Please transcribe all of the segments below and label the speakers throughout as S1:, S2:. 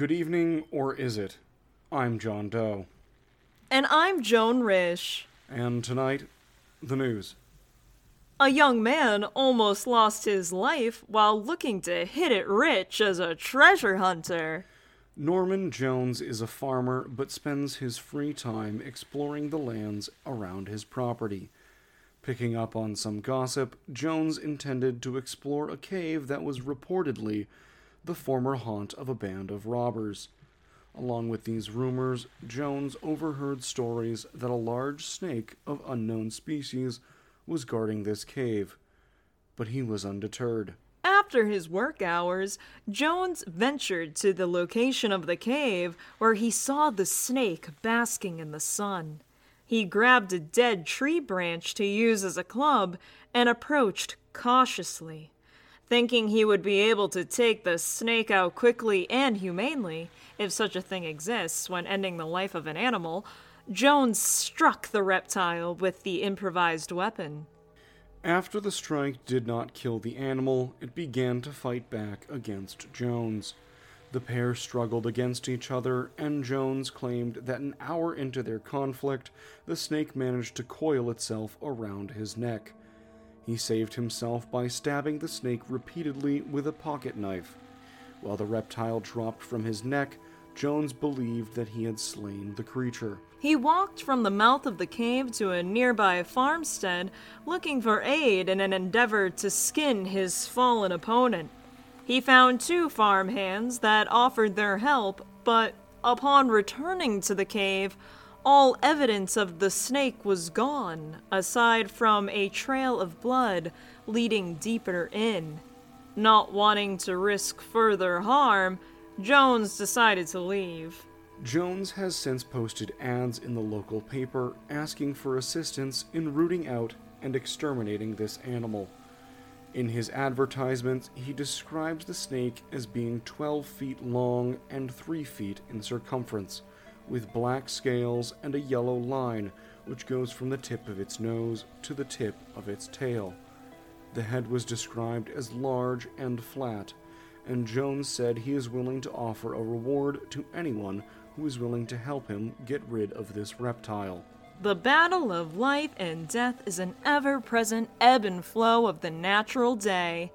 S1: Good evening, or is it? I'm John Doe.
S2: And I'm Joan Rish.
S1: And tonight, the news.
S2: A young man almost lost his life while looking to hit it rich as a treasure hunter.
S1: Norman Jones is a farmer but spends his free time exploring the lands around his property. Picking up on some gossip, Jones intended to explore a cave that was reportedly the former haunt of a band of robbers. Along with these rumors, Jones overheard stories that a large snake of unknown species was guarding this cave, but he was undeterred.
S2: After his work hours, Jones ventured to the location of the cave where he saw the snake basking in the sun. He grabbed a dead tree branch to use as a club and approached cautiously. Thinking he would be able to take the snake out quickly and humanely, if such a thing exists when ending the life of an animal, Jones struck the reptile with the improvised weapon.
S1: After the strike did not kill the animal, it began to fight back against Jones. The pair struggled against each other, and Jones claimed that an hour into their conflict, the snake managed to coil itself around his neck. He saved himself by stabbing the snake repeatedly with a pocket knife. While the reptile dropped from his neck, Jones believed that he had slain the creature.
S2: He walked from the mouth of the cave to a nearby farmstead, looking for aid in an endeavor to skin his fallen opponent. He found two farmhands that offered their help, but upon returning to the cave, all evidence of the snake was gone, aside from a trail of blood leading deeper in. Not wanting to risk further harm, Jones decided to leave.
S1: Jones has since posted ads in the local paper asking for assistance in rooting out and exterminating this animal. In his advertisements, he describes the snake as being 12 feet long and 3 feet in circumference with black scales and a yellow line which goes from the tip of its nose to the tip of its tail. The head was described as large and flat, and Jones said he is willing to offer a reward to anyone who is willing to help him get rid of this reptile.
S2: The battle of life and death is an ever present ebb and flow of the natural day.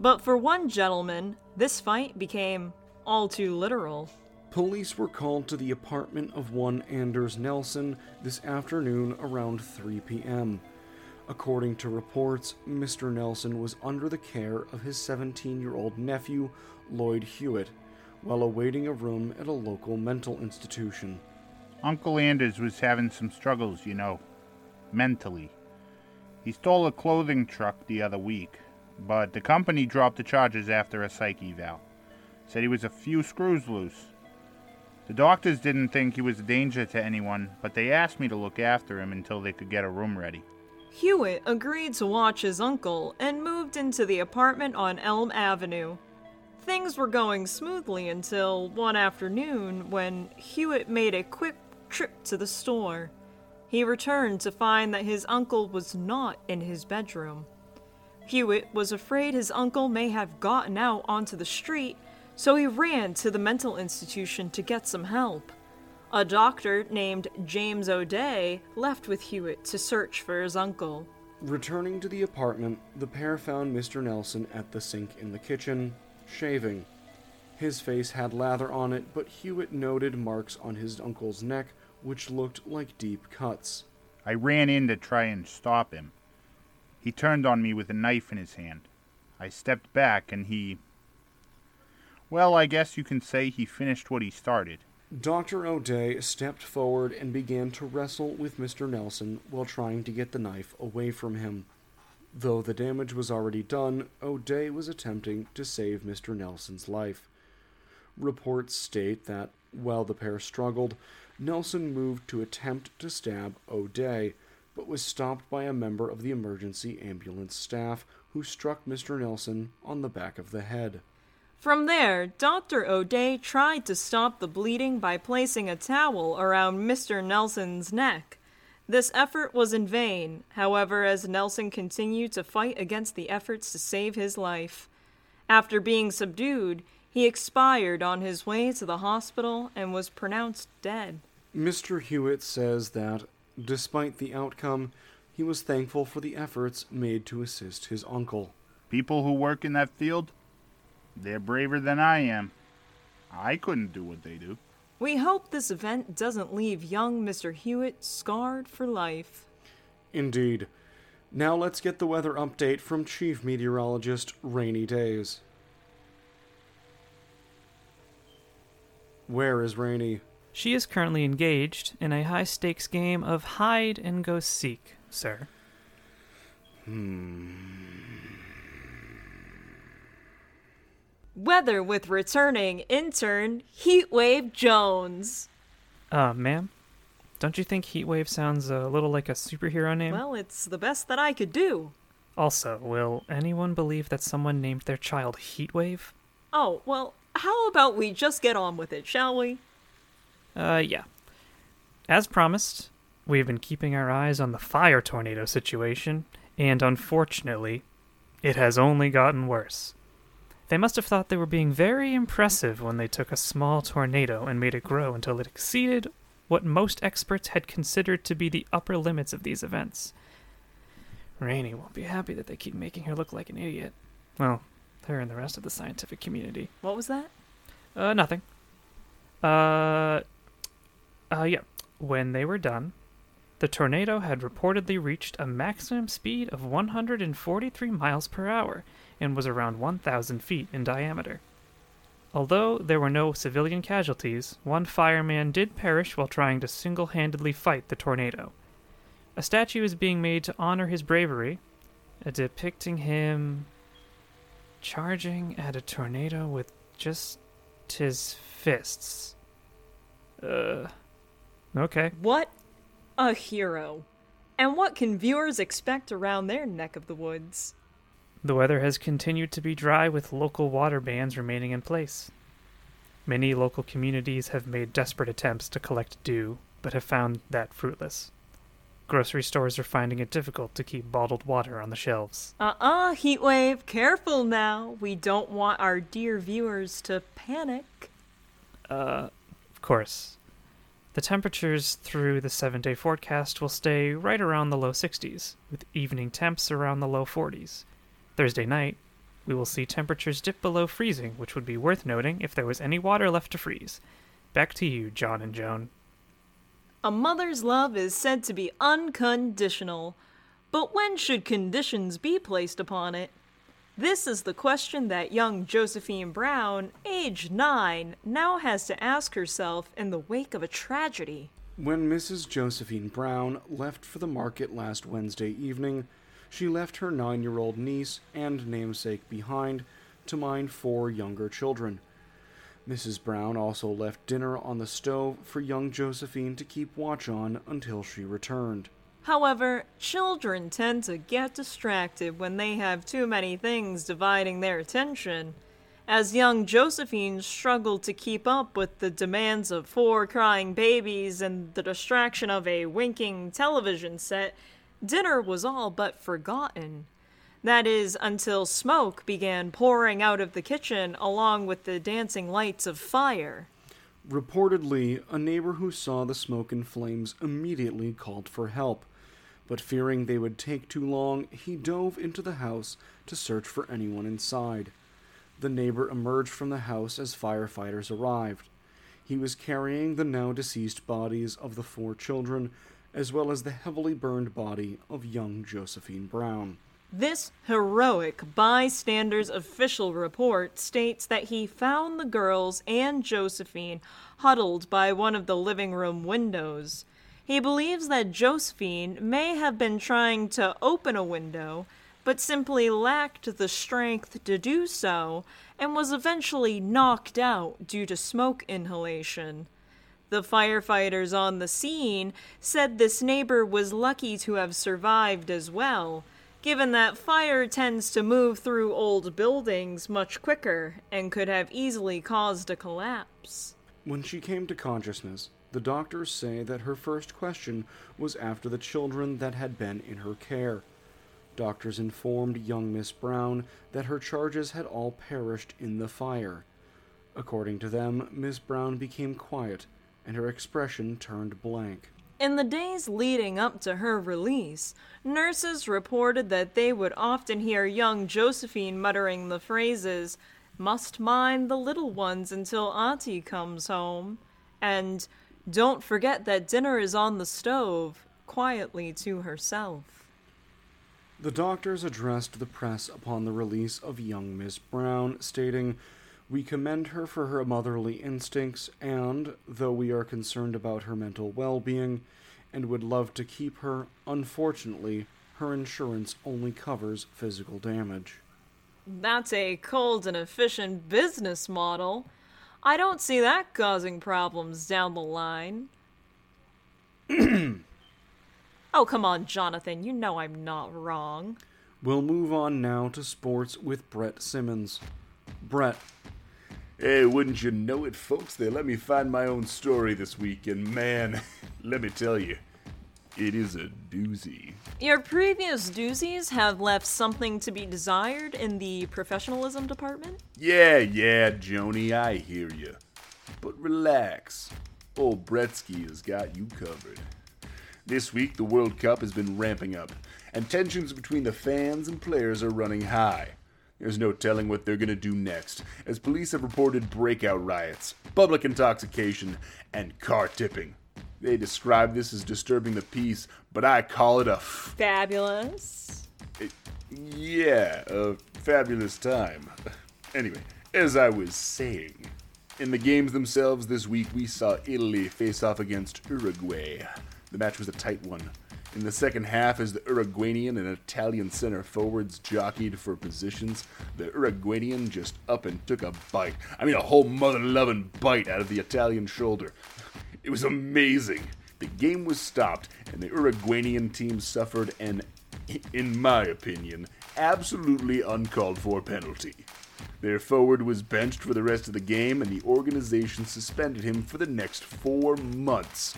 S2: But for one gentleman, this fight became all too literal.
S1: Police were called to the apartment of one Anders Nelson this afternoon around 3 p.m. According to reports, Mr. Nelson was under the care of his 17 year old nephew, Lloyd Hewitt, while awaiting a room at a local mental institution.
S3: Uncle Anders was having some struggles, you know, mentally. He stole a clothing truck the other week, but the company dropped the charges after a psych eval. Said he was a few screws loose. The doctors didn't think he was a danger to anyone, but they asked me to look after him until they could get a room ready.
S2: Hewitt agreed to watch his uncle and moved into the apartment on Elm Avenue. Things were going smoothly until one afternoon when Hewitt made a quick trip to the store. He returned to find that his uncle was not in his bedroom. Hewitt was afraid his uncle may have gotten out onto the street so he ran to the mental institution to get some help. A doctor named James O'Day left with Hewitt to search for his uncle.
S1: Returning to the apartment, the pair found Mr. Nelson at the sink in the kitchen, shaving. His face had lather on it, but Hewitt noted marks on his uncle's neck which looked like deep cuts.
S3: I ran in to try and stop him. He turned on me with a knife in his hand. I stepped back and he well, I guess you can say he finished what he started.
S1: Dr. O'Day stepped forward and began to wrestle with Mr. Nelson while trying to get the knife away from him. Though the damage was already done, O'Day was attempting to save Mr. Nelson's life. Reports state that, while the pair struggled, Nelson moved to attempt to stab O'Day, but was stopped by a member of the emergency ambulance staff who struck Mr. Nelson on the back of the head.
S2: From there, Dr. O'Day tried to stop the bleeding by placing a towel around Mr. Nelson's neck. This effort was in vain, however, as Nelson continued to fight against the efforts to save his life. After being subdued, He expired on his way to the hospital and was pronounced dead.
S1: Mr. Hewitt says that, despite the outcome, he was thankful for the efforts made to assist his uncle.
S3: People who work in that field, they're braver than I am. I couldn't do what they do.
S2: We hope this event doesn't leave young Mr. Hewitt scarred for life.
S1: Indeed. Now let's get the weather update from Chief Meteorologist Rainy Days. Where is Rainy?
S4: She is currently engaged in a high stakes game of hide and go seek, sir. Hmm.
S2: Weather with returning intern Heatwave Jones.
S4: Uh, ma'am? Don't you think Heatwave sounds a little like a superhero name?
S2: Well, it's the best that I could do.
S4: also, will anyone believe that someone named their child Heatwave?
S2: Oh, well, how about we just get on with it, shall we?
S4: Uh, yeah. As promised, we've been keeping our eyes on the fire tornado situation, and unfortunately, it has only gotten worse. They must have thought they were being very impressive when they took a small tornado and made it grow until it exceeded what most experts had considered to be the upper limits of these events. Rainy won't be happy that they keep making her look like an idiot. Well, her and the rest of the scientific community.
S2: What was that?
S4: Uh, nothing. Uh, uh, yeah. When they were done, the tornado had reportedly reached a maximum speed of 143 miles per hour and was around 1,000 feet in diameter. Although there were no civilian casualties, one fireman did perish while trying to single handedly fight the tornado. A statue is being made to honor his bravery, depicting him charging at a tornado with just his fists. Uh. Okay.
S2: What a hero. And what can viewers expect around their neck of the woods?
S4: The weather has continued to be dry with local water bans remaining in place. Many local communities have made desperate attempts to collect dew, but have found that fruitless. Grocery stores are finding it difficult to keep bottled water on the shelves.
S2: Uh uh, Heatwave, careful now. We don't want our dear viewers to panic.
S4: Uh, of course. The temperatures through the seven day forecast will stay right around the low 60s, with evening temps around the low 40s. Thursday night, we will see temperatures dip below freezing, which would be worth noting if there was any water left to freeze. Back to you, John and Joan.
S2: A mother's love is said to be unconditional, but when should conditions be placed upon it? This is the question that young Josephine Brown, age nine, now has to ask herself in the wake of a tragedy.
S1: When Mrs. Josephine Brown left for the market last Wednesday evening, she left her nine year old niece and namesake behind to mind four younger children. Mrs. Brown also left dinner on the stove for young Josephine to keep watch on until she returned.
S2: However, children tend to get distracted when they have too many things dividing their attention. As young Josephine struggled to keep up with the demands of four crying babies and the distraction of a winking television set, dinner was all but forgotten. That is, until smoke began pouring out of the kitchen along with the dancing lights of fire.
S1: Reportedly, a neighbor who saw the smoke and flames immediately called for help, but fearing they would take too long, he dove into the house to search for anyone inside. The neighbor emerged from the house as firefighters arrived. He was carrying the now deceased bodies of the four children, as well as the heavily burned body of young Josephine Brown.
S2: This heroic bystander's official report states that he found the girls and Josephine huddled by one of the living room windows. He believes that Josephine may have been trying to open a window, but simply lacked the strength to do so and was eventually knocked out due to smoke inhalation. The firefighters on the scene said this neighbor was lucky to have survived as well, given that fire tends to move through old buildings much quicker and could have easily caused a collapse.
S1: When she came to consciousness, the doctors say that her first question was after the children that had been in her care. Doctors informed young Miss Brown that her charges had all perished in the fire. According to them, Miss Brown became quiet and her expression turned blank.
S2: In the days leading up to her release, nurses reported that they would often hear young Josephine muttering the phrases, must mind the little ones until Auntie comes home, and don't forget that dinner is on the stove, quietly to herself.
S1: The doctors addressed the press upon the release of young Miss Brown, stating, We commend her for her motherly instincts, and, though we are concerned about her mental well being and would love to keep her, unfortunately, her insurance only covers physical damage.
S2: That's a cold and efficient business model. I don't see that causing problems down the line. oh, come on, Jonathan. You know I'm not wrong.
S1: We'll move on now to sports with Brett Simmons. Brett.
S5: Hey, wouldn't you know it, folks? They let me find my own story this week, and man, let me tell you, it is a doozy.
S2: Your previous doozies have left something to be desired in the professionalism department?
S5: Yeah, yeah, Joni, I hear you. But relax. Old Bretsky has got you covered. This week, the World Cup has been ramping up, and tensions between the fans and players are running high. There's no telling what they're gonna do next, as police have reported breakout riots, public intoxication, and car tipping. They describe this as disturbing the peace, but I call it a f-
S2: Fabulous.
S5: yeah, a fabulous time. Anyway, as I was saying, in the games themselves this week, we saw Italy face off against Uruguay. The match was a tight one. In the second half, as the Uruguayan and Italian center forwards jockeyed for positions, the Uruguayan just up and took a bite. I mean, a whole mother loving bite out of the Italian shoulder. It was amazing. The game was stopped, and the Uruguayan team suffered an, in my opinion, absolutely uncalled for penalty. Their forward was benched for the rest of the game, and the organization suspended him for the next four months.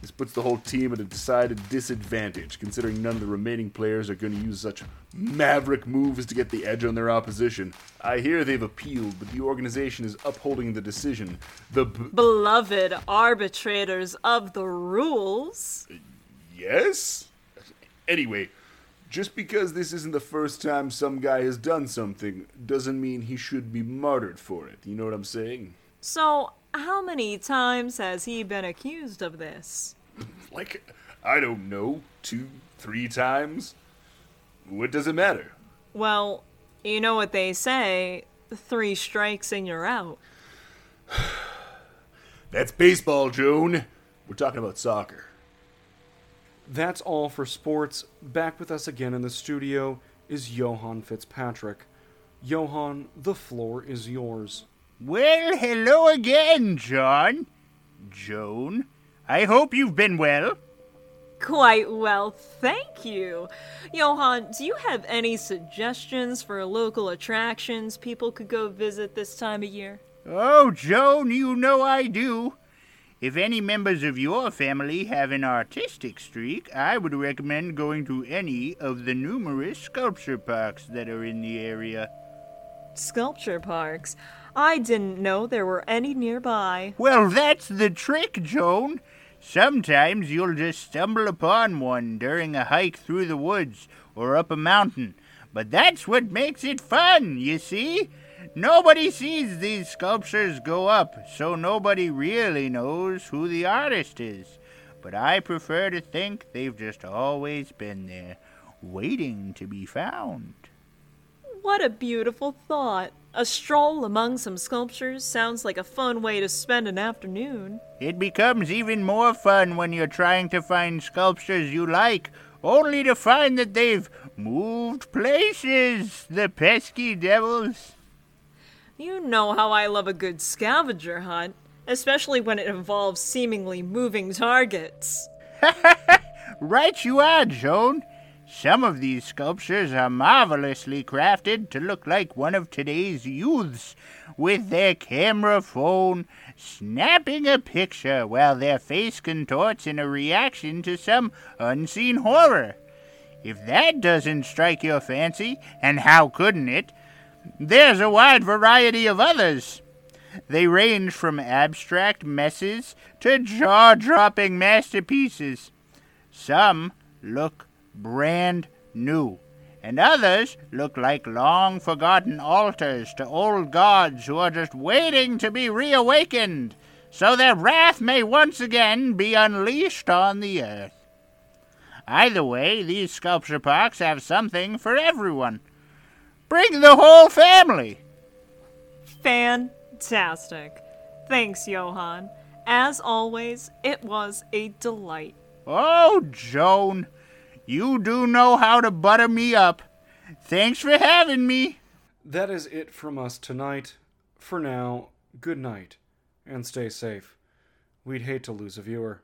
S5: This puts the whole team at a decided disadvantage, considering none of the remaining players are going to use such maverick moves to get the edge on their opposition. I hear they've appealed, but the organization is upholding the decision. The b-
S2: Beloved arbitrators of the rules.
S5: yes? Anyway, just because this isn't the first time some guy has done something doesn't mean he should be martyred for it. You know what I'm saying?
S2: So, how many times has he been accused of this?
S5: Like, I don't know, two, three times? What does it matter?
S2: Well, you know what they say three strikes and you're out.
S5: That's baseball, Joan. We're talking about soccer.
S1: That's all for sports. Back with us again in the studio is Johann Fitzpatrick. Johann, the floor is yours.
S3: Well, hello again, John. Joan. I hope you've been well.
S2: Quite well, thank you. Johan, do you have any suggestions for local attractions people could go visit this time of year?
S3: Oh, Joan, you know I do. If any members of your family have an artistic streak, I would recommend going to any of the numerous sculpture parks that are in the area.
S2: Sculpture parks? I didn't know there were any nearby.
S3: Well, that's the trick, Joan. Sometimes you'll just stumble upon one during a hike through the woods or up a mountain. But that's what makes it fun, you see? Nobody sees these sculptures go up, so nobody really knows who the artist is. But I prefer to think they've just always been there, waiting to be found.
S2: What a beautiful thought. A stroll among some sculptures sounds like a fun way to spend an afternoon.
S3: It becomes even more fun when you're trying to find sculptures you like, only to find that they've moved places, the pesky devils.
S2: You know how I love a good scavenger hunt, especially when it involves seemingly moving targets.
S3: Right you are, Joan. Some of these sculptures are marvelously crafted to look like one of today's youths, with their camera phone snapping a picture while their face contorts in a reaction to some unseen horror. If that doesn't strike your fancy, and how couldn't it, there's a wide variety of others. They range from abstract messes to jaw dropping masterpieces. Some look brand new, and others look like long forgotten altars to old gods who are just waiting to be reawakened, so their wrath may once again be unleashed on the earth. Either way, these sculpture parks have something for everyone. Bring the whole family.
S2: Fantastic. Thanks, Johan. As always, it was a delight.
S3: Oh, Joan, you do know how to butter me up. Thanks for having me.
S1: That is it from us tonight. For now, good night, and stay safe. We'd hate to lose a viewer.